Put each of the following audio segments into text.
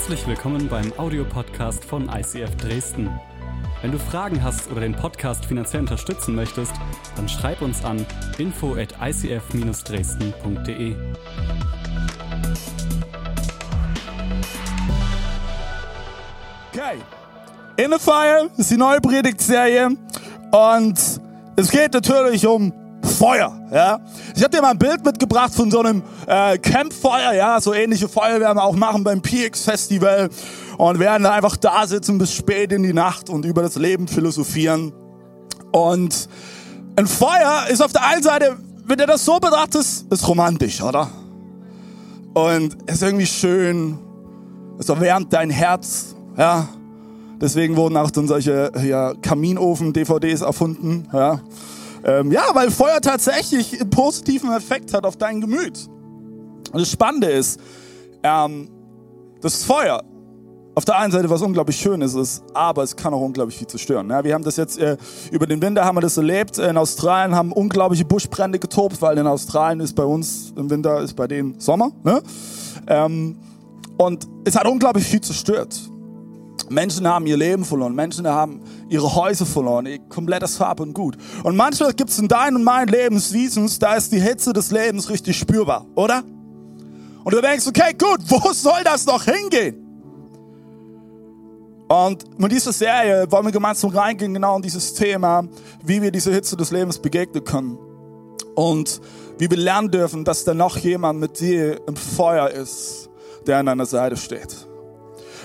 Herzlich willkommen beim Audiopodcast von ICF Dresden. Wenn du Fragen hast oder den Podcast finanziell unterstützen möchtest, dann schreib uns an info at icf-dresden.de. Okay. In the Fire ist die neue Predigtserie und es geht natürlich um Feuer. Ja, ich habe dir mal ein Bild mitgebracht von so einem äh, Campfeuer. Ja, so ähnliche Feuer werden wir auch machen beim PX Festival und werden einfach da sitzen bis spät in die Nacht und über das Leben philosophieren. Und ein Feuer ist auf der einen Seite, wenn du das so betrachtest, ist romantisch, oder? Und ist irgendwie schön. Es erwärmt dein Herz. Ja, Deswegen wurden auch dann solche ja, Kaminofen-DVDs erfunden. Ja. Ähm, ja, weil Feuer tatsächlich einen positiven Effekt hat auf dein Gemüt. Und das Spannende ist, ähm, das Feuer auf der einen Seite was unglaublich Schönes ist, aber es kann auch unglaublich viel zerstören. Ja, wir haben das jetzt äh, über den Winter haben wir das erlebt. In Australien haben unglaubliche Buschbrände getobt, weil in Australien ist bei uns im Winter ist bei denen Sommer. Ne? Ähm, und es hat unglaublich viel zerstört. Menschen haben ihr Leben verloren, Menschen haben ihre Häuser verloren, ihr komplettes Hab und Gut. Und manchmal gibt es in deinem und meinem Lebenswiesens, da ist die Hitze des Lebens richtig spürbar, oder? Und du denkst, okay, gut, wo soll das noch hingehen? Und mit dieser Serie wollen wir gemeinsam reingehen, genau in dieses Thema, wie wir diese Hitze des Lebens begegnen können. Und wie wir lernen dürfen, dass da noch jemand mit dir im Feuer ist, der an deiner Seite steht.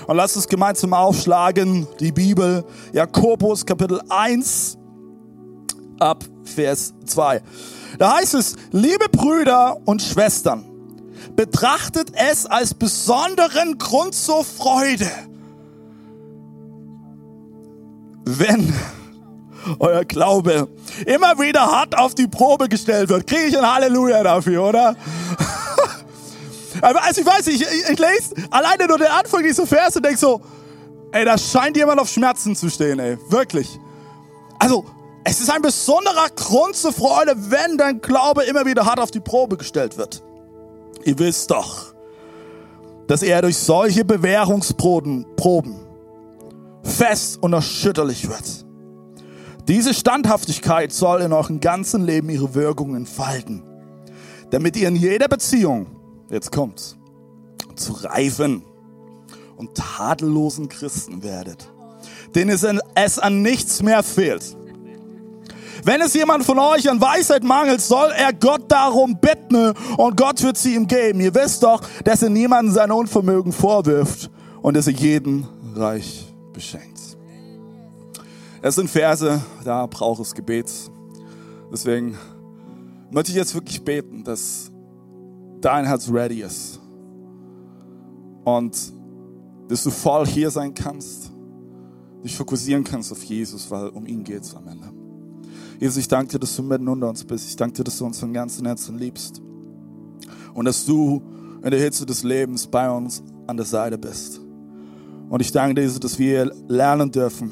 Und lass uns gemeinsam aufschlagen, die Bibel, Jakobus Kapitel 1 ab Vers 2. Da heißt es, liebe Brüder und Schwestern, betrachtet es als besonderen Grund zur Freude, wenn euer Glaube immer wieder hart auf die Probe gestellt wird. Kriege ich ein Halleluja dafür, oder? Also ich weiß nicht, ich, ich lese alleine nur den Anfang dieser Verse und denke so, ey, da scheint jemand auf Schmerzen zu stehen, ey. Wirklich. Also, es ist ein besonderer Grund zur Freude, wenn dein Glaube immer wieder hart auf die Probe gestellt wird. Ihr wisst doch, dass er durch solche Bewährungsproben Proben fest und erschütterlich wird. Diese Standhaftigkeit soll in eurem ganzen Leben ihre Wirkung entfalten, damit ihr in jeder Beziehung jetzt kommt's, zu reifen und tadellosen Christen werdet, denen es an nichts mehr fehlt. Wenn es jemand von euch an Weisheit mangelt, soll er Gott darum bitten und Gott wird sie ihm geben. Ihr wisst doch, dass er niemandem sein Unvermögen vorwirft und dass er jeden reich beschenkt. Es sind Verse, da braucht es Gebet. Deswegen möchte ich jetzt wirklich beten, dass dein Herz ready ist. Und dass du voll hier sein kannst, dich fokussieren kannst auf Jesus, weil um ihn geht es am Ende. Jesus, ich danke dir, dass du mitten unter uns bist. Ich danke dir, dass du uns von ganzem Herzen liebst. Und dass du in der Hitze des Lebens bei uns an der Seite bist. Und ich danke dir, Jesus, dass wir lernen dürfen,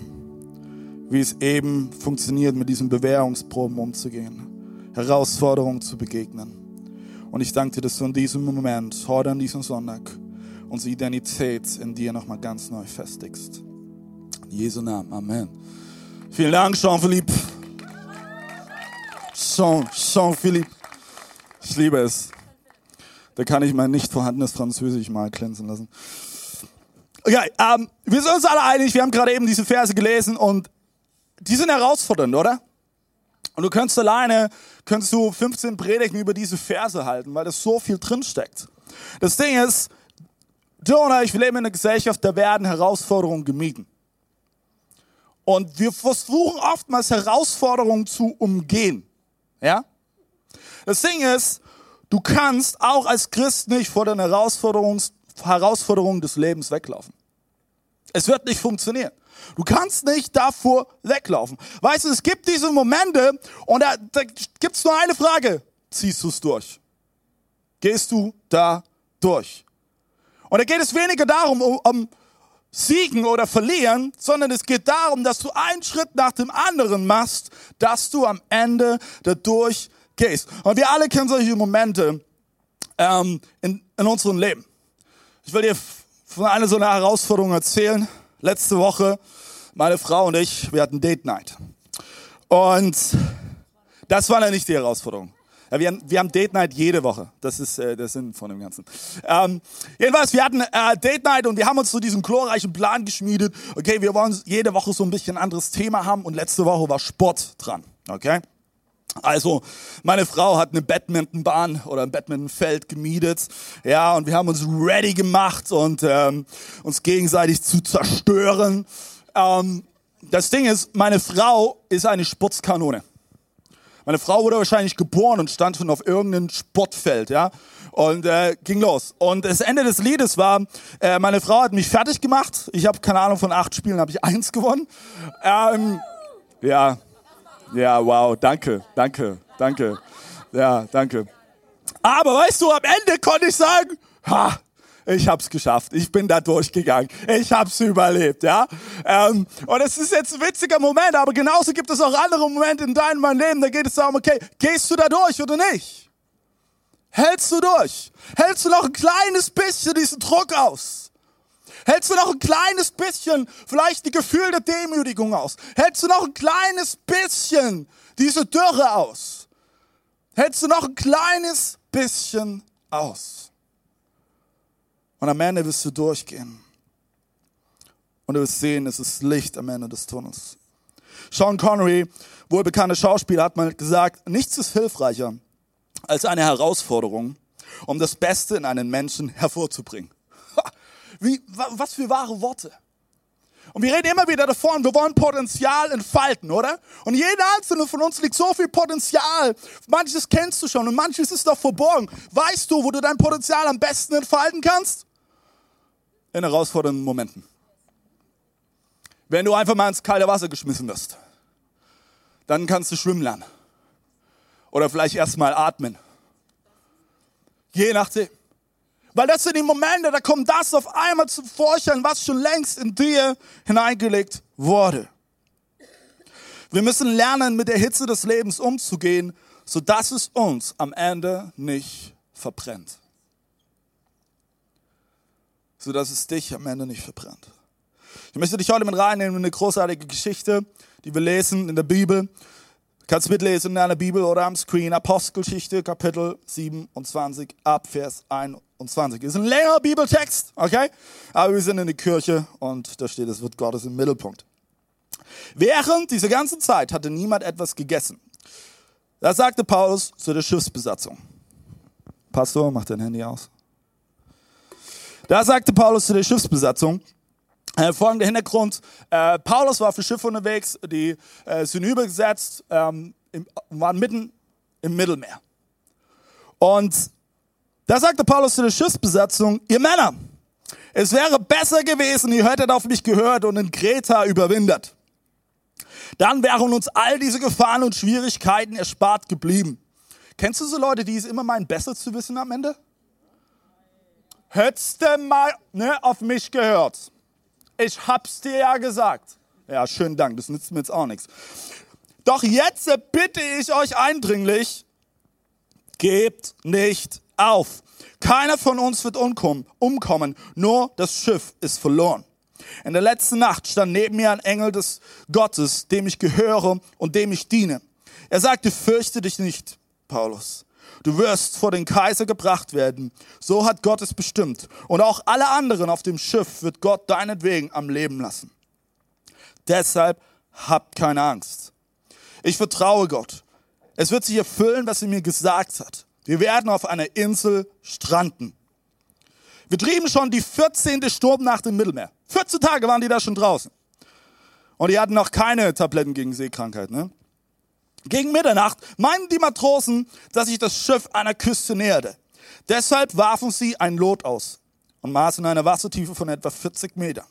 wie es eben funktioniert, mit diesen Bewährungsproben umzugehen, Herausforderungen zu begegnen. Und ich danke dir, dass du in diesem Moment, heute an diesem Sonntag, unsere Identität in dir nochmal ganz neu festigst. In Jesu Namen. Amen. Vielen Dank, Jean-Philippe. Jean, Jean-Philippe. Ich liebe es. Da kann ich mein nicht vorhandenes Französisch mal glänzen lassen. Okay, ähm, wir sind uns alle einig, wir haben gerade eben diese Verse gelesen und die sind herausfordernd, oder? Und du könntest alleine, könntest du 15 Predigten über diese Verse halten, weil da so viel drinsteckt. Das Ding ist, du und ich, wir leben in einer Gesellschaft, da werden Herausforderungen gemieden. Und wir versuchen oftmals Herausforderungen zu umgehen. Ja? Das Ding ist, du kannst auch als Christ nicht vor den Herausforderungen des Lebens weglaufen. Es wird nicht funktionieren. Du kannst nicht davor weglaufen. Weißt du, es gibt diese Momente und da, da gibt es nur eine Frage. Ziehst du es durch? Gehst du da durch? Und da geht es weniger darum, um, um siegen oder verlieren, sondern es geht darum, dass du einen Schritt nach dem anderen machst, dass du am Ende dadurch gehst. Und wir alle kennen solche Momente ähm, in, in unserem Leben. Ich will dir von einer so einer Herausforderung erzählen. Letzte Woche, meine Frau und ich, wir hatten Date Night. Und das war ja nicht die Herausforderung. Ja, wir, haben, wir haben Date Night jede Woche. Das ist äh, der Sinn von dem Ganzen. Ähm, jedenfalls, wir hatten äh, Date Night und wir haben uns so diesen glorreichen Plan geschmiedet. Okay, wir wollen jede Woche so ein bisschen ein anderes Thema haben und letzte Woche war Sport dran. Okay? Also, meine Frau hat eine Badmintonbahn oder ein Badmintonfeld gemietet. Ja, und wir haben uns ready gemacht und ähm, uns gegenseitig zu zerstören. Ähm, das Ding ist, meine Frau ist eine Sportskanone. Meine Frau wurde wahrscheinlich geboren und stand schon auf irgendeinem Sportfeld, ja. Und äh, ging los. Und das Ende des Liedes war, äh, meine Frau hat mich fertig gemacht. Ich habe keine Ahnung, von acht Spielen habe ich eins gewonnen. Ähm, ja, ja, wow, danke, danke, danke. Ja, danke. Aber weißt du, am Ende konnte ich sagen, ha, ich hab's geschafft. Ich bin da durchgegangen. Ich hab's überlebt, ja. Ähm, und es ist jetzt ein witziger Moment, aber genauso gibt es auch andere Momente in deinem Leben. Da geht es darum, okay, gehst du da durch oder nicht? Hältst du durch? Hältst du noch ein kleines bisschen diesen Druck aus? Hältst du noch ein kleines bisschen vielleicht die Gefühl der Demütigung aus? Hältst du noch ein kleines bisschen diese Dürre aus? Hältst du noch ein kleines bisschen aus? Und am Ende wirst du durchgehen. Und du wirst sehen, es ist Licht am Ende des Tunnels. Sean Connery, wohlbekannter Schauspieler, hat mal gesagt, nichts ist hilfreicher als eine Herausforderung, um das Beste in einen Menschen hervorzubringen. Wie, was für wahre Worte. Und wir reden immer wieder davon, wir wollen Potenzial entfalten, oder? Und jeder einzelne von uns liegt so viel Potenzial. Manches kennst du schon und manches ist noch verborgen. Weißt du, wo du dein Potenzial am besten entfalten kannst? In herausfordernden Momenten. Wenn du einfach mal ins kalte Wasser geschmissen wirst, dann kannst du schwimmen lernen. Oder vielleicht erstmal atmen. Je nachdem. Weil das sind die Momente, da kommt das auf einmal zum Vorschein, was schon längst in dir hineingelegt wurde. Wir müssen lernen, mit der Hitze des Lebens umzugehen, sodass es uns am Ende nicht verbrennt. Sodass es dich am Ende nicht verbrennt. Ich möchte dich heute mit reinnehmen in eine großartige Geschichte, die wir lesen in der Bibel. Du kannst mitlesen in deiner Bibel oder am Screen. Apostelgeschichte, Kapitel 27, ab Vers 21. Ist ein längerer Bibeltext, okay? Aber wir sind in der Kirche und da steht, es wird Gottes im Mittelpunkt. Während dieser ganzen Zeit hatte niemand etwas gegessen. Da sagte Paulus zu der Schiffsbesatzung. Pastor, mach dein Handy aus. Da sagte Paulus zu der Schiffsbesatzung, äh, folgender Hintergrund. Äh, Paulus war auf dem Schiff unterwegs, die äh, sind übergesetzt, ähm, im, waren mitten im Mittelmeer. Und da sagte Paulus zu der Schiffsbesatzung, ihr Männer, es wäre besser gewesen, ihr hättet auf mich gehört und in Kreta überwintert. Dann wären uns all diese Gefahren und Schwierigkeiten erspart geblieben. Kennst du so Leute, die es immer meinen, besser zu wissen am Ende? Hättest du mal ne, auf mich gehört. Ich hab's dir ja gesagt. Ja, schönen Dank, das nützt mir jetzt auch nichts. Doch jetzt bitte ich euch eindringlich, gebt nicht auf. Keiner von uns wird umkommen, nur das Schiff ist verloren. In der letzten Nacht stand neben mir ein Engel des Gottes, dem ich gehöre und dem ich diene. Er sagte, fürchte dich nicht, Paulus. Du wirst vor den Kaiser gebracht werden. So hat Gott es bestimmt. Und auch alle anderen auf dem Schiff wird Gott deinetwegen am Leben lassen. Deshalb habt keine Angst. Ich vertraue Gott. Es wird sich erfüllen, was er mir gesagt hat. Wir werden auf einer Insel stranden. Wir trieben schon die 14. Sturmnacht im Mittelmeer. 14 Tage waren die da schon draußen. Und die hatten noch keine Tabletten gegen Seekrankheit. Ne? Gegen Mitternacht meinten die Matrosen, dass sich das Schiff einer Küste näherte. Deshalb warfen sie ein Lot aus und maßen eine Wassertiefe von etwa 40 Metern.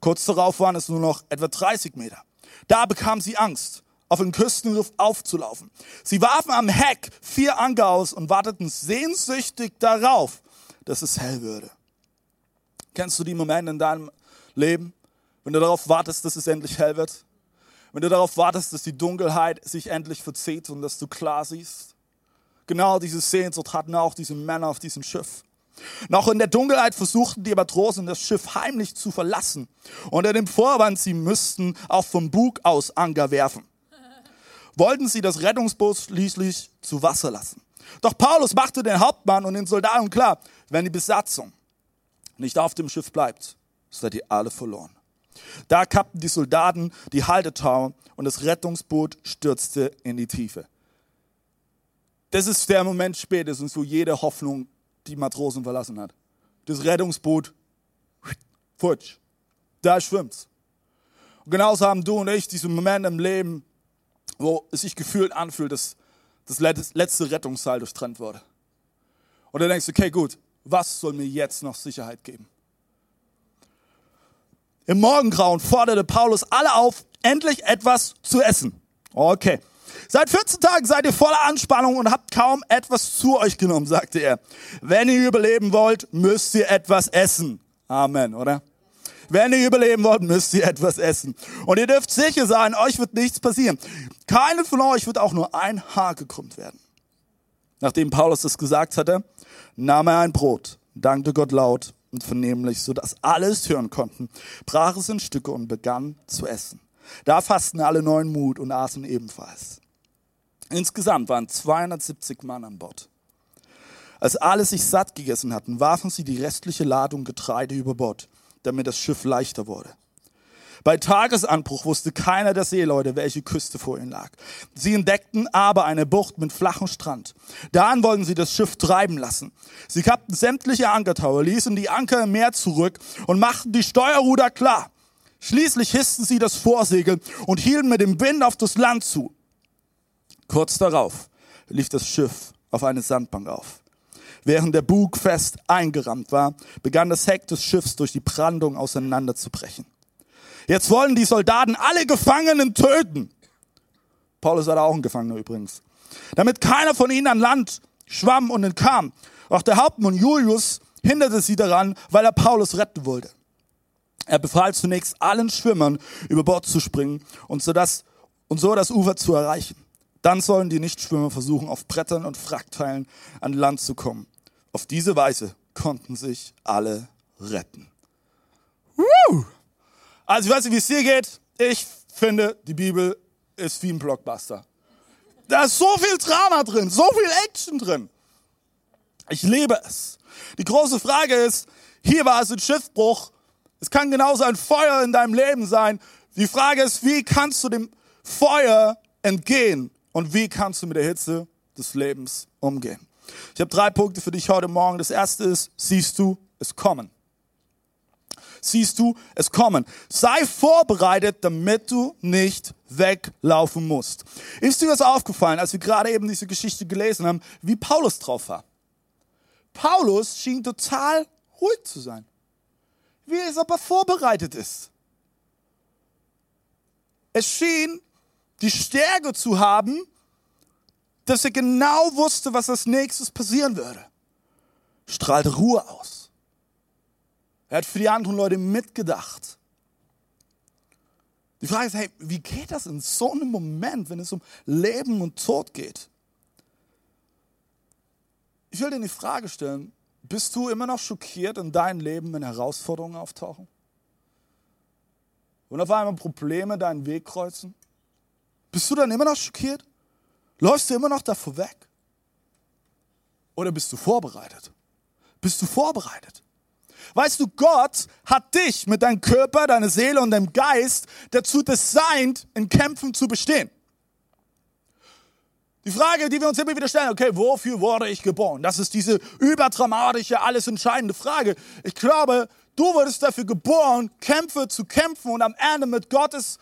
Kurz darauf waren es nur noch etwa 30 Meter. Da bekamen sie Angst, auf den Küstenriff aufzulaufen. Sie warfen am Heck vier Anker aus und warteten sehnsüchtig darauf, dass es hell würde. Kennst du die Momente in deinem Leben, wenn du darauf wartest, dass es endlich hell wird? Wenn du darauf wartest, dass die Dunkelheit sich endlich verzieht und dass du klar siehst. Genau diese Sehnsucht hatten auch diese Männer auf diesem Schiff. Noch in der Dunkelheit versuchten die Matrosen das Schiff heimlich zu verlassen. Unter dem Vorwand, sie müssten auch vom Bug aus Anker werfen. Wollten sie das Rettungsboot schließlich zu Wasser lassen. Doch Paulus machte den Hauptmann und den Soldaten klar, wenn die Besatzung nicht auf dem Schiff bleibt, seid ihr alle verloren. Da kappten die Soldaten die Haltetauer und das Rettungsboot stürzte in die Tiefe. Das ist der Moment spätestens, wo jede Hoffnung die Matrosen verlassen hat. Das Rettungsboot, futsch, da schwimmt's. Und genauso haben du und ich diesen Moment im Leben, wo es sich gefühlt anfühlt, dass das letzte Rettungsseil durchtrennt wurde. Und dann denkst du, okay, gut, was soll mir jetzt noch Sicherheit geben? Im Morgengrauen forderte Paulus alle auf, endlich etwas zu essen. Okay. Seit 14 Tagen seid ihr voller Anspannung und habt kaum etwas zu euch genommen, sagte er. Wenn ihr überleben wollt, müsst ihr etwas essen. Amen, oder? Wenn ihr überleben wollt, müsst ihr etwas essen. Und ihr dürft sicher sein, euch wird nichts passieren. Keinem von euch wird auch nur ein Haar gekrümmt werden. Nachdem Paulus das gesagt hatte, nahm er ein Brot, dankte Gott laut und vernehmlich, so dass alle es hören konnten, brach es in Stücke und begann zu essen. Da fassten alle neuen Mut und aßen ebenfalls. Insgesamt waren 270 Mann an Bord. Als alle sich satt gegessen hatten, warfen sie die restliche Ladung Getreide über Bord, damit das Schiff leichter wurde. Bei Tagesanbruch wusste keiner der Seeleute, welche Küste vor ihnen lag. Sie entdeckten aber eine Bucht mit flachem Strand. Daran wollten sie das Schiff treiben lassen. Sie kappten sämtliche Ankertaue, ließen die Anker im Meer zurück und machten die Steuerruder klar. Schließlich hissten sie das Vorsegel und hielten mit dem Wind auf das Land zu. Kurz darauf lief das Schiff auf eine Sandbank auf. Während der Bug fest eingerammt war, begann das Heck des Schiffs durch die Brandung auseinanderzubrechen. Jetzt wollen die Soldaten alle Gefangenen töten. Paulus war da auch ein Gefangener übrigens. Damit keiner von ihnen an Land schwamm und entkam. Auch der Hauptmann Julius hinderte sie daran, weil er Paulus retten wollte. Er befahl zunächst allen Schwimmern über Bord zu springen und so das, und so das Ufer zu erreichen. Dann sollen die Nichtschwimmer versuchen, auf Brettern und Frackteilen an Land zu kommen. Auf diese Weise konnten sich alle retten. Woo! Also ich weiß nicht, wie es dir geht. Ich finde, die Bibel ist wie ein Blockbuster. Da ist so viel Drama drin, so viel Action drin. Ich liebe es. Die große Frage ist, hier war es ein Schiffbruch. Es kann genauso ein Feuer in deinem Leben sein. Die Frage ist, wie kannst du dem Feuer entgehen und wie kannst du mit der Hitze des Lebens umgehen? Ich habe drei Punkte für dich heute Morgen. Das erste ist, siehst du es kommen siehst du es kommen. Sei vorbereitet, damit du nicht weglaufen musst. Ist dir das aufgefallen, als wir gerade eben diese Geschichte gelesen haben, wie Paulus drauf war? Paulus schien total ruhig zu sein. Wie es aber vorbereitet ist. Es schien die Stärke zu haben, dass er genau wusste, was als nächstes passieren würde. Strahlt Ruhe aus. Er hat für die anderen Leute mitgedacht. Die Frage ist, hey, wie geht das in so einem Moment, wenn es um Leben und Tod geht? Ich will dir die Frage stellen, bist du immer noch schockiert in deinem Leben, wenn Herausforderungen auftauchen? Und auf einmal Probleme deinen Weg kreuzen? Bist du dann immer noch schockiert? Läufst du immer noch davor weg? Oder bist du vorbereitet? Bist du vorbereitet? Weißt du, Gott hat dich mit deinem Körper, deiner Seele und deinem Geist dazu designt, in Kämpfen zu bestehen. Die Frage, die wir uns immer wieder stellen, okay, wofür wurde ich geboren? Das ist diese überdramatische, alles entscheidende Frage. Ich glaube, du wurdest dafür geboren, Kämpfe zu kämpfen und am Ende mit Gottes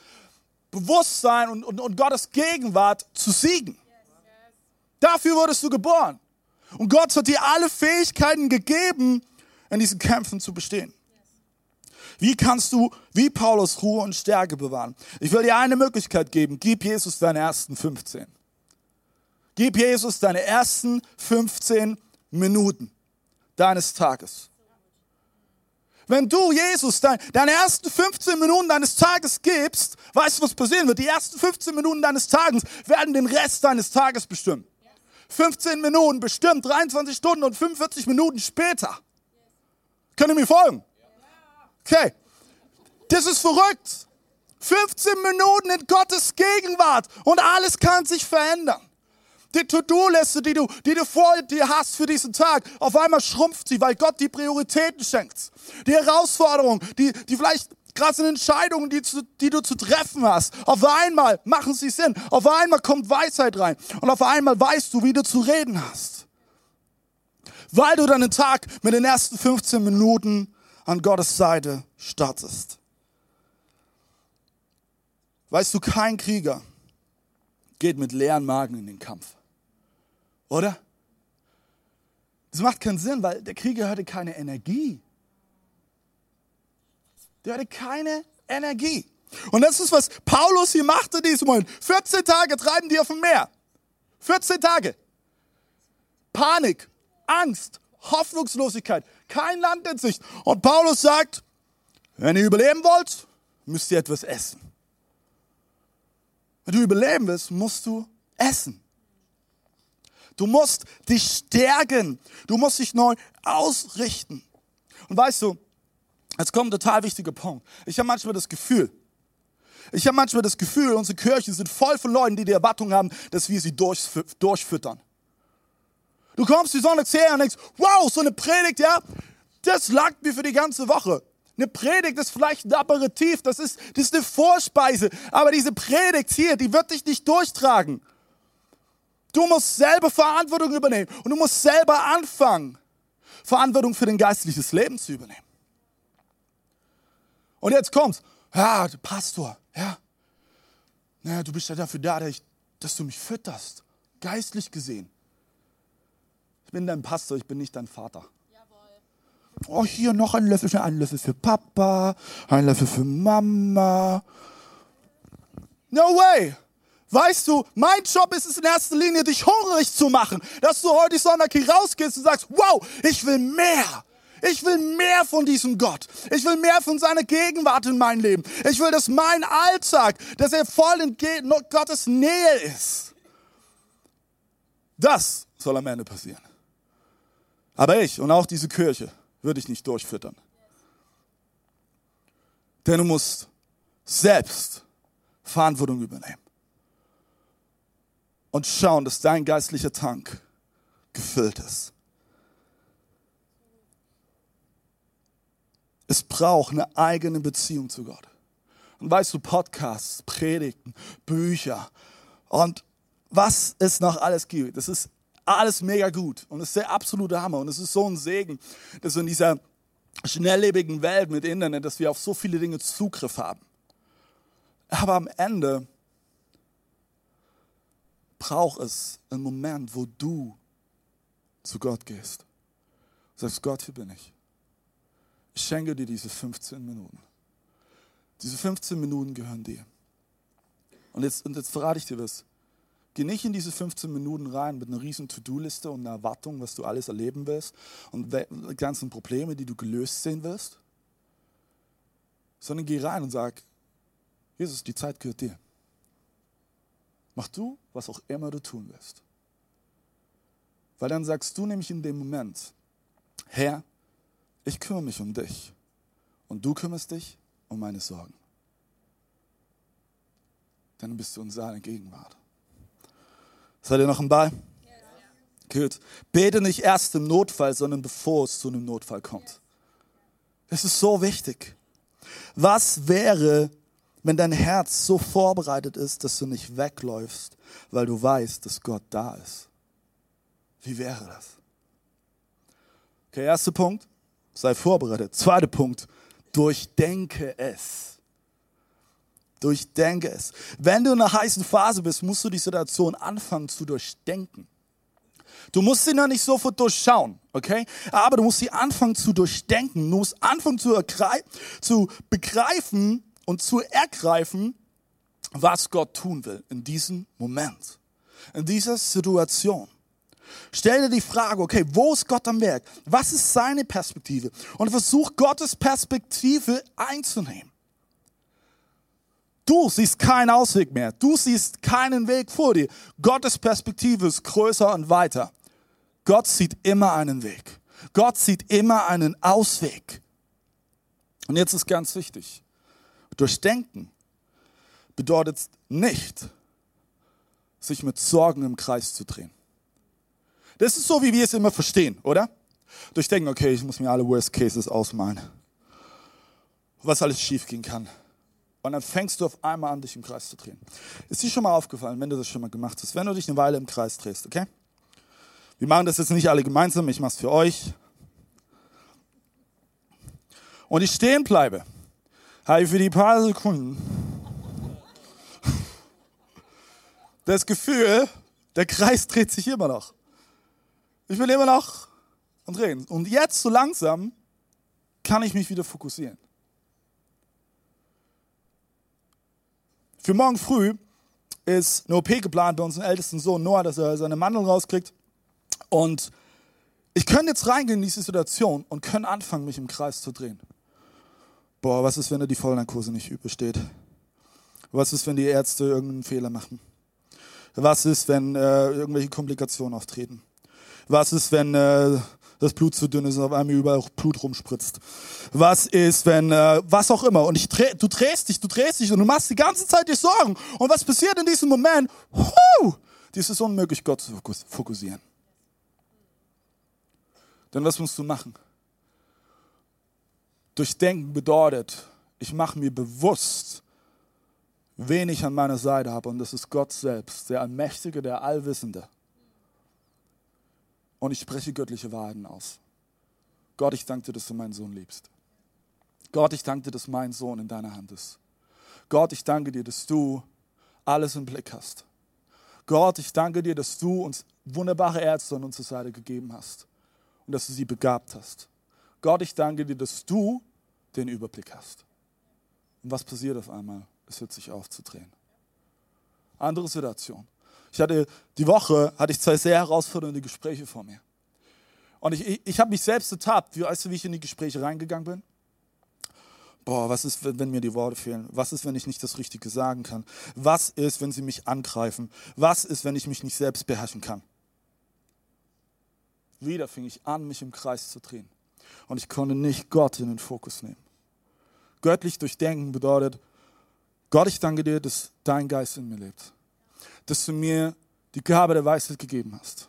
Bewusstsein und, und, und Gottes Gegenwart zu siegen. Dafür wurdest du geboren. Und Gott hat dir alle Fähigkeiten gegeben, in diesen Kämpfen zu bestehen. Wie kannst du, wie Paulus, Ruhe und Stärke bewahren? Ich will dir eine Möglichkeit geben. Gib Jesus deine ersten 15. Gib Jesus deine ersten 15 Minuten deines Tages. Wenn du Jesus dein, deine ersten 15 Minuten deines Tages gibst, weißt du, was passieren wird? Die ersten 15 Minuten deines Tages werden den Rest deines Tages bestimmen. 15 Minuten bestimmt 23 Stunden und 45 Minuten später Könnt ihr mir folgen? Okay. Das ist verrückt. 15 Minuten in Gottes Gegenwart und alles kann sich verändern. Die To-Do-Liste, die du, die du vor dir hast für diesen Tag, auf einmal schrumpft sie, weil Gott die Prioritäten schenkt. Die Herausforderungen, die, die vielleicht krassen Entscheidungen, die, zu, die du zu treffen hast, auf einmal machen sie Sinn. Auf einmal kommt Weisheit rein. Und auf einmal weißt du, wie du zu reden hast. Weil du deinen Tag mit den ersten 15 Minuten an Gottes Seite startest. Weißt du, kein Krieger geht mit leeren Magen in den Kampf. Oder? Das macht keinen Sinn, weil der Krieger hatte keine Energie. Der hatte keine Energie. Und das ist, was Paulus hier macht in diesem Moment. 14 Tage treiben die auf dem Meer. 14 Tage. Panik, Angst, Hoffnungslosigkeit, kein Land in Sicht. Und Paulus sagt, wenn ihr überleben wollt, müsst ihr etwas essen. Wenn du überleben willst, musst du essen. Du musst dich stärken. Du musst dich neu ausrichten. Und weißt du, jetzt kommt ein total wichtiger Punkt. Ich habe manchmal das Gefühl, ich habe manchmal das Gefühl, unsere Kirchen sind voll von Leuten, die die Erwartung haben, dass wir sie durchfüttern. Du kommst die Sonne her und denkst, wow, so eine Predigt, ja, das langt mir für die ganze Woche. Eine Predigt ist vielleicht ein Aperitif, das ist, das ist eine Vorspeise. Aber diese Predigt hier, die wird dich nicht durchtragen. Du musst selber Verantwortung übernehmen und du musst selber anfangen, Verantwortung für dein geistliches Leben zu übernehmen. Und jetzt kommt's. Ja, Pastor, ja. Naja, du bist ja dafür da, dass du mich fütterst. Geistlich gesehen. Ich bin dein Pastor, ich bin nicht dein Vater oh, hier noch ein Löffel, ein Löffel für Papa, ein Löffel für Mama. No way! Weißt du, mein Job ist es in erster Linie, dich hungrig zu machen, dass du heute Sonntag hier rausgehst und sagst, wow, ich will mehr. Ich will mehr von diesem Gott. Ich will mehr von seiner Gegenwart in mein Leben. Ich will, dass mein Alltag, dass er voll in Gottes Nähe ist. Das soll am Ende passieren. Aber ich und auch diese Kirche, würde ich nicht durchfüttern. Denn du musst selbst Verantwortung übernehmen. Und schauen, dass dein geistlicher Tank gefüllt ist. Es braucht eine eigene Beziehung zu Gott. Und weißt du, Podcasts, Predigten, Bücher und was es noch alles gibt, das ist alles mega gut und es ist der absolute Hammer und es ist so ein Segen, dass in dieser schnelllebigen Welt mit Internet, dass wir auf so viele Dinge Zugriff haben. Aber am Ende braucht es einen Moment, wo du zu Gott gehst. Sagst, Gott, hier bin ich. Ich schenke dir diese 15 Minuten. Diese 15 Minuten gehören dir. Und jetzt, und jetzt verrate ich dir was. Geh nicht in diese 15 Minuten rein mit einer riesen To-Do-Liste und einer Erwartung, was du alles erleben wirst und ganzen Probleme, die du gelöst sehen wirst, sondern geh rein und sag, Jesus, die Zeit gehört dir. Mach du, was auch immer du tun wirst. Weil dann sagst du nämlich in dem Moment, Herr, ich kümmere mich um dich und du kümmerst dich um meine Sorgen. Dann bist du in seiner Gegenwart. Seid ihr noch im Ball? Gut. Bete nicht erst im Notfall, sondern bevor es zu einem Notfall kommt. Das ist so wichtig. Was wäre, wenn dein Herz so vorbereitet ist, dass du nicht wegläufst, weil du weißt, dass Gott da ist? Wie wäre das? Okay, erster Punkt, sei vorbereitet. Zweiter Punkt, durchdenke es. Durchdenke es. Wenn du in einer heißen Phase bist, musst du die Situation anfangen zu durchdenken. Du musst sie noch nicht sofort durchschauen, okay? Aber du musst sie anfangen zu durchdenken. Du musst anfangen zu, zu begreifen und zu ergreifen, was Gott tun will in diesem Moment, in dieser Situation. Stell dir die Frage, okay, wo ist Gott am Werk? Was ist seine Perspektive? Und versuch Gottes Perspektive einzunehmen. Du siehst keinen Ausweg mehr. Du siehst keinen Weg vor dir. Gottes Perspektive ist größer und weiter. Gott sieht immer einen Weg. Gott sieht immer einen Ausweg. Und jetzt ist ganz wichtig. Durchdenken bedeutet nicht, sich mit Sorgen im Kreis zu drehen. Das ist so, wie wir es immer verstehen, oder? Durchdenken, okay, ich muss mir alle Worst Cases ausmalen. Was alles schiefgehen kann. Und dann fängst du auf einmal an, dich im Kreis zu drehen. Ist dir schon mal aufgefallen, wenn du das schon mal gemacht hast, wenn du dich eine Weile im Kreis drehst, okay? Wir machen das jetzt nicht alle gemeinsam, ich mache es für euch. Und ich stehen bleibe, habe ich für die paar Sekunden das Gefühl, der Kreis dreht sich immer noch. Ich bin immer noch am Drehen. Und jetzt so langsam kann ich mich wieder fokussieren. Für morgen früh ist eine OP geplant bei unserem ältesten Sohn Noah, dass er seine Mandeln rauskriegt. Und ich könnte jetzt reingehen in diese Situation und können anfangen, mich im Kreis zu drehen. Boah, was ist, wenn er die Vollnarkose nicht übersteht? Was ist, wenn die Ärzte irgendeinen Fehler machen? Was ist, wenn äh, irgendwelche Komplikationen auftreten? Was ist, wenn äh, das Blut zu dünn ist und auf einmal überall Blut rumspritzt. Was ist, wenn, äh, was auch immer. Und ich dreh, du drehst dich, du drehst dich und du machst die ganze Zeit dir Sorgen. Und was passiert in diesem Moment? Huh, dies ist unmöglich, Gott zu fokussieren. Denn was musst du machen? Durchdenken bedeutet, ich mache mir bewusst, wen ich an meiner Seite habe. Und das ist Gott selbst, der Allmächtige, der Allwissende und ich spreche göttliche Wahrheiten aus. Gott, ich danke dir, dass du meinen Sohn liebst. Gott, ich danke dir, dass mein Sohn in deiner Hand ist. Gott, ich danke dir, dass du alles im Blick hast. Gott, ich danke dir, dass du uns wunderbare Ärzte an unserer Seite gegeben hast und dass du sie begabt hast. Gott, ich danke dir, dass du den Überblick hast. Und was passiert auf einmal? Es hört sich auf zu drehen. Andere Situation. Ich hatte die Woche hatte ich zwei sehr herausfordernde Gespräche vor mir. Und ich, ich, ich habe mich selbst ertappt, wie, weißt du, wie ich in die Gespräche reingegangen bin? Boah, was ist, wenn, wenn mir die Worte fehlen? Was ist, wenn ich nicht das Richtige sagen kann? Was ist, wenn sie mich angreifen? Was ist, wenn ich mich nicht selbst beherrschen kann? Wieder fing ich an, mich im Kreis zu drehen. Und ich konnte nicht Gott in den Fokus nehmen. Göttlich durchdenken bedeutet, Gott, ich danke dir, dass dein Geist in mir lebt dass du mir die Gabe der Weisheit gegeben hast.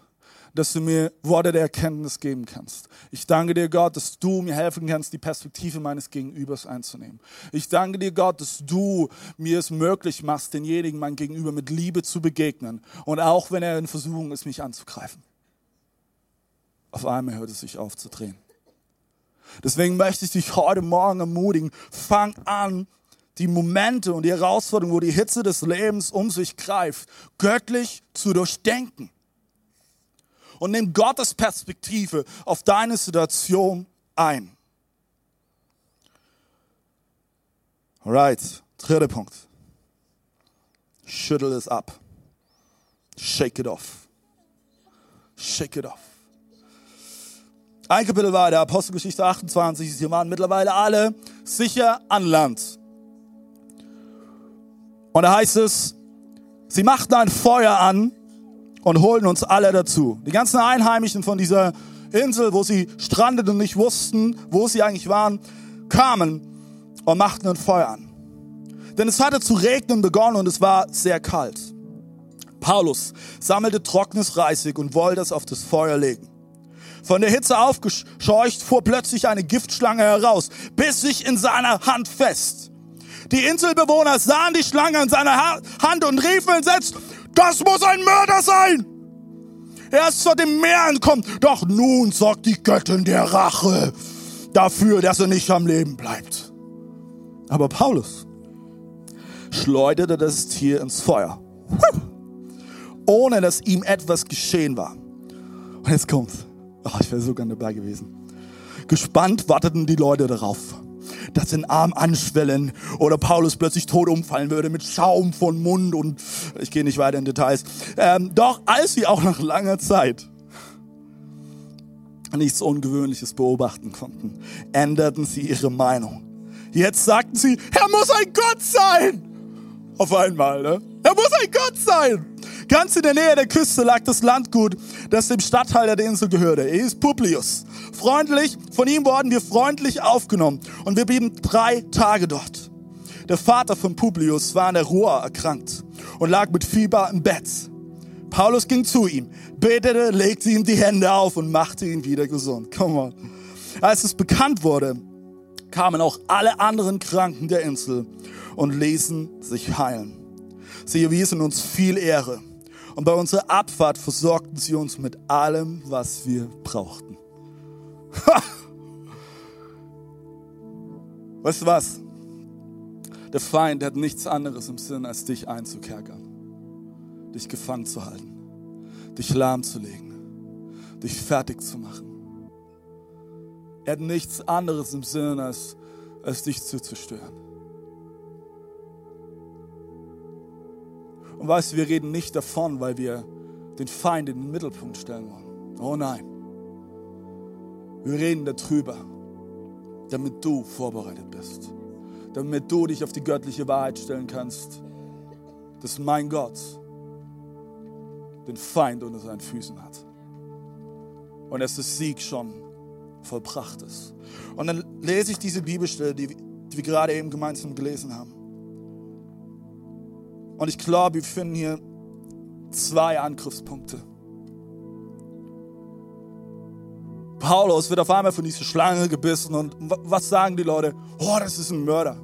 Dass du mir Worte der Erkenntnis geben kannst. Ich danke dir, Gott, dass du mir helfen kannst, die Perspektive meines Gegenübers einzunehmen. Ich danke dir, Gott, dass du mir es möglich machst, denjenigen, mein Gegenüber, mit Liebe zu begegnen. Und auch wenn er in Versuchung ist, mich anzugreifen. Auf einmal hört es sich auf zu drehen. Deswegen möchte ich dich heute Morgen ermutigen, fang an, die Momente und die Herausforderungen, wo die Hitze des Lebens um sich greift, göttlich zu durchdenken. Und nimm Gottes Perspektive auf deine Situation ein. Alright, dritter Punkt. Schüttel es ab. Shake it off. Shake it off. Ein Kapitel weiter, Apostelgeschichte 28. Sie waren mittlerweile alle sicher an Land. Und da heißt es, sie machten ein Feuer an und holten uns alle dazu. Die ganzen Einheimischen von dieser Insel, wo sie strandeten und nicht wussten, wo sie eigentlich waren, kamen und machten ein Feuer an. Denn es hatte zu regnen begonnen und es war sehr kalt. Paulus sammelte trockenes Reisig und wollte es auf das Feuer legen. Von der Hitze aufgescheucht fuhr plötzlich eine Giftschlange heraus, biss sich in seiner Hand fest. Die Inselbewohner sahen die Schlange in seiner Hand und riefen entsetzt, das muss ein Mörder sein! Er ist vor dem Meer entkommen, doch nun sorgt die Göttin der Rache dafür, dass er nicht am Leben bleibt. Aber Paulus schleuderte das Tier ins Feuer, ohne dass ihm etwas geschehen war. Und jetzt kommt's. Oh, ich wäre so gern dabei gewesen. Gespannt warteten die Leute darauf dass den Arm anschwellen oder Paulus plötzlich tot umfallen würde mit Schaum von Mund und ich gehe nicht weiter in Details. Ähm, doch als sie auch nach langer Zeit nichts Ungewöhnliches beobachten konnten, änderten sie ihre Meinung. Jetzt sagten sie, er muss ein Gott sein. Auf einmal, ne? Er muss ein Gott sein. Ganz in der Nähe der Küste lag das Landgut, das dem Stadtteil der Insel gehörte. Er ist Publius. Freundlich, von ihm wurden wir freundlich aufgenommen und wir blieben drei Tage dort. Der Vater von Publius war an der Ruhr erkrankt und lag mit Fieber im Bett. Paulus ging zu ihm, betete, legte ihm die Hände auf und machte ihn wieder gesund. Come on. Als es bekannt wurde, kamen auch alle anderen Kranken der Insel und ließen sich heilen. Sie erwiesen uns viel Ehre und bei unserer Abfahrt versorgten sie uns mit allem, was wir brauchten. weißt du was? Der Feind hat nichts anderes im Sinn, als dich einzukerkern, dich gefangen zu halten, dich lahmzulegen, dich fertig zu machen. Er hat nichts anderes im Sinn, als, als dich zu zerstören. Und weißt du, wir reden nicht davon, weil wir den Feind in den Mittelpunkt stellen wollen. Oh nein. Wir reden darüber, damit du vorbereitet bist. Damit du dich auf die göttliche Wahrheit stellen kannst, dass mein Gott den Feind unter seinen Füßen hat. Und dass der Sieg schon vollbracht ist. Und dann lese ich diese Bibelstelle, die wir gerade eben gemeinsam gelesen haben. Und ich glaube, wir finden hier zwei Angriffspunkte. Paulus wird auf einmal von dieser Schlange gebissen und was sagen die Leute? Oh, das ist ein Mörder.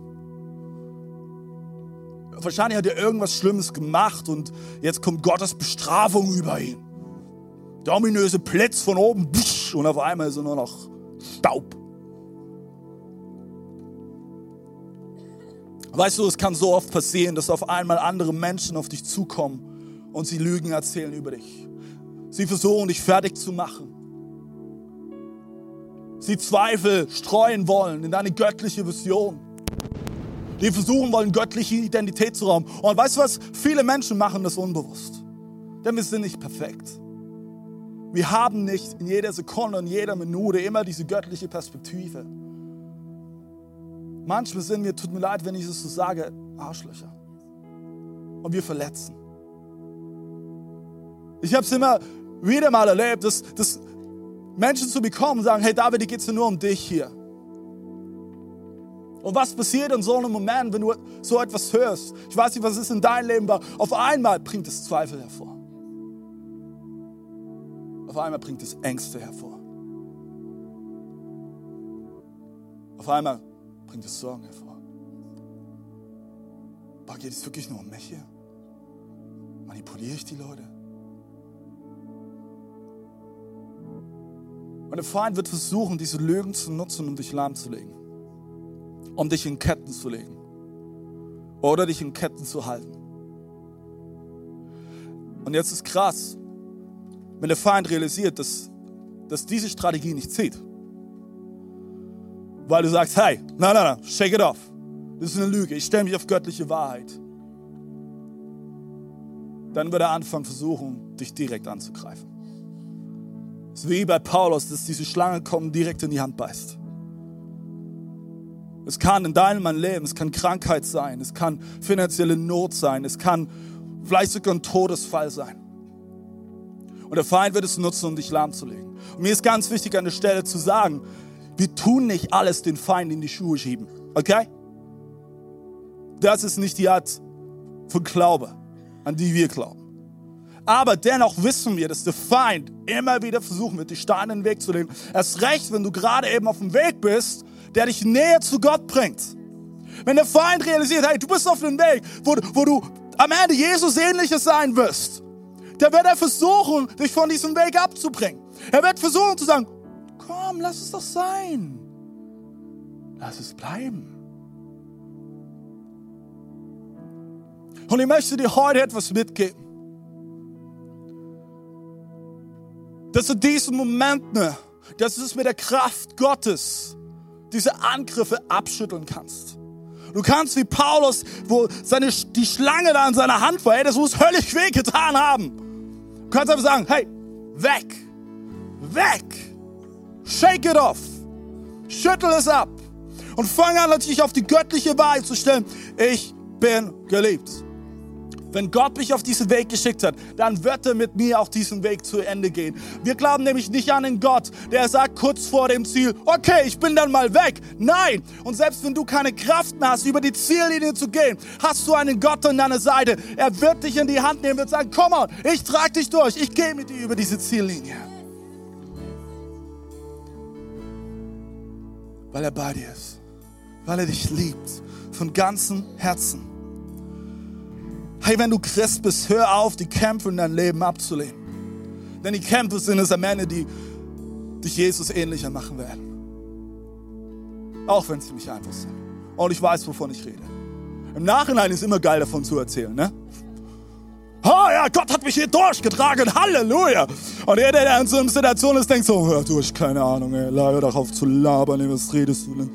Wahrscheinlich hat er irgendwas Schlimmes gemacht und jetzt kommt Gottes Bestrafung über ihn. Der ominöse Blitz von oben und auf einmal ist er nur noch Staub. Weißt du, es kann so oft passieren, dass auf einmal andere Menschen auf dich zukommen und sie Lügen erzählen über dich. Sie versuchen, dich fertig zu machen. Sie Zweifel streuen wollen in deine göttliche Vision. Die versuchen wollen, göttliche Identität zu rauben. Und weißt du was? Viele Menschen machen das unbewusst. Denn wir sind nicht perfekt. Wir haben nicht in jeder Sekunde und jeder Minute immer diese göttliche Perspektive. Manchmal sind wir, tut mir leid, wenn ich es so sage, Arschlöcher. Und wir verletzen. Ich habe es immer wieder mal erlebt, dass, dass Menschen zu mir kommen und sagen, hey David, die geht es nur um dich hier. Und was passiert in so einem Moment, wenn du so etwas hörst? Ich weiß nicht, was ist in deinem Leben war. Auf einmal bringt es Zweifel hervor. Auf einmal bringt es Ängste hervor. Auf einmal bringt es Sorgen hervor. Aber geht es wirklich nur um mich hier? Manipuliere ich die Leute? Und der Feind wird versuchen, diese Lügen zu nutzen, um dich lahmzulegen. Um dich in Ketten zu legen. Oder dich in Ketten zu halten. Und jetzt ist krass, wenn der Feind realisiert, dass, dass diese Strategie nicht zieht weil du sagst, hey, nein, nein, nein, shake it off. Das ist eine Lüge. Ich stelle mich auf göttliche Wahrheit. Dann wird er anfangen, versuchen, dich direkt anzugreifen. Es ist wie bei Paulus, dass diese Schlange kommt direkt in die Hand beißt. Es kann in deinem Leben, es kann Krankheit sein, es kann finanzielle Not sein, es kann vielleicht sogar ein Todesfall sein. Und der Feind wird es nutzen, um dich lahmzulegen. Und mir ist ganz wichtig an der Stelle zu sagen, wir tun nicht alles den Feind in die Schuhe schieben. Okay? Das ist nicht die Art von Glaube, an die wir glauben. Aber dennoch wissen wir, dass der Feind immer wieder versuchen wird, die Steine in den Weg zu legen. Erst recht, wenn du gerade eben auf dem Weg bist, der dich näher zu Gott bringt. Wenn der Feind realisiert, hey, du bist auf dem Weg, wo, wo du am Ende Jesus ähnliches sein wirst, dann wird er versuchen, dich von diesem Weg abzubringen. Er wird versuchen zu sagen, Komm, lass es doch sein. Lass es bleiben. Und ich möchte dir heute etwas mitgeben. Dass du diesen Moment, ne, dass du es mit der Kraft Gottes, diese Angriffe abschütteln kannst. Du kannst wie Paulus, wo seine, die Schlange da in seiner Hand war, ey, das muss höllisch weh getan haben. Du kannst einfach sagen, hey, weg, weg. Shake it off. Schüttel es ab. Und fang an, natürlich auf die göttliche Wahrheit zu stellen. Ich bin geliebt. Wenn Gott mich auf diesen Weg geschickt hat, dann wird er mit mir auch diesen Weg zu Ende gehen. Wir glauben nämlich nicht an einen Gott, der sagt kurz vor dem Ziel, okay, ich bin dann mal weg. Nein. Und selbst wenn du keine Kraft mehr hast, über die Ziellinie zu gehen, hast du einen Gott an deiner Seite. Er wird dich in die Hand nehmen, wird sagen, komm on, ich trage dich durch, ich gehe mit dir über diese Ziellinie. Weil er bei dir ist, weil er dich liebt, von ganzem Herzen. Hey, wenn du Christ bist, hör auf, die Kämpfe in deinem Leben abzulehnen. Denn die Kämpfe sind es am Ende, die dich Jesus ähnlicher machen werden. Auch wenn sie nicht einfach sind. Und ich weiß, wovon ich rede. Im Nachhinein ist immer geil davon zu erzählen, ne? Gott hat mich hier durchgetragen, Halleluja. Und jeder, der in so einer Situation ist, denkt so, hör durch, keine Ahnung, ey, hör doch auf zu labern, ey, was redest du denn?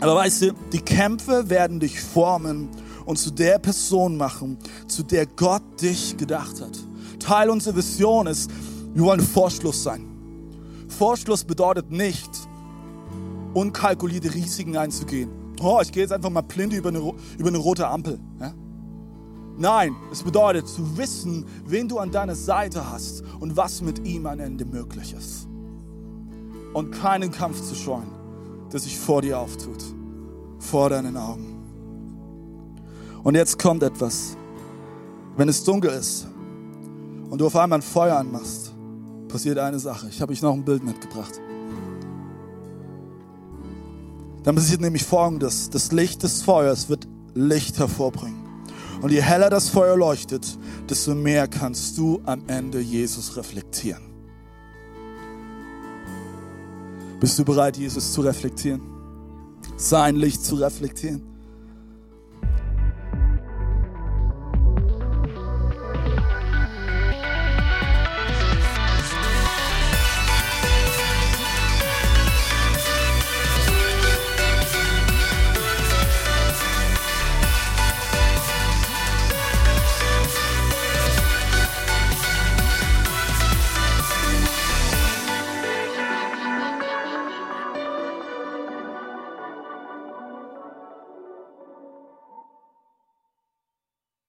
Aber weißt du, die Kämpfe werden dich formen und zu der Person machen, zu der Gott dich gedacht hat. Teil unserer Vision ist, wir wollen Vorschluss sein. Vorschluss bedeutet nicht, unkalkulierte Risiken einzugehen. Oh, ich gehe jetzt einfach mal blind über eine, über eine rote Ampel. Ja? Nein, es bedeutet zu wissen, wen du an deiner Seite hast und was mit ihm am Ende möglich ist. Und keinen Kampf zu scheuen, der sich vor dir auftut, vor deinen Augen. Und jetzt kommt etwas. Wenn es dunkel ist und du auf einmal ein Feuer anmachst, passiert eine Sache. Ich habe euch noch ein Bild mitgebracht. Dann passiert nämlich folgendes. Das Licht des Feuers wird Licht hervorbringen. Und je heller das Feuer leuchtet, desto mehr kannst du am Ende Jesus reflektieren. Bist du bereit, Jesus zu reflektieren? Sein Licht zu reflektieren?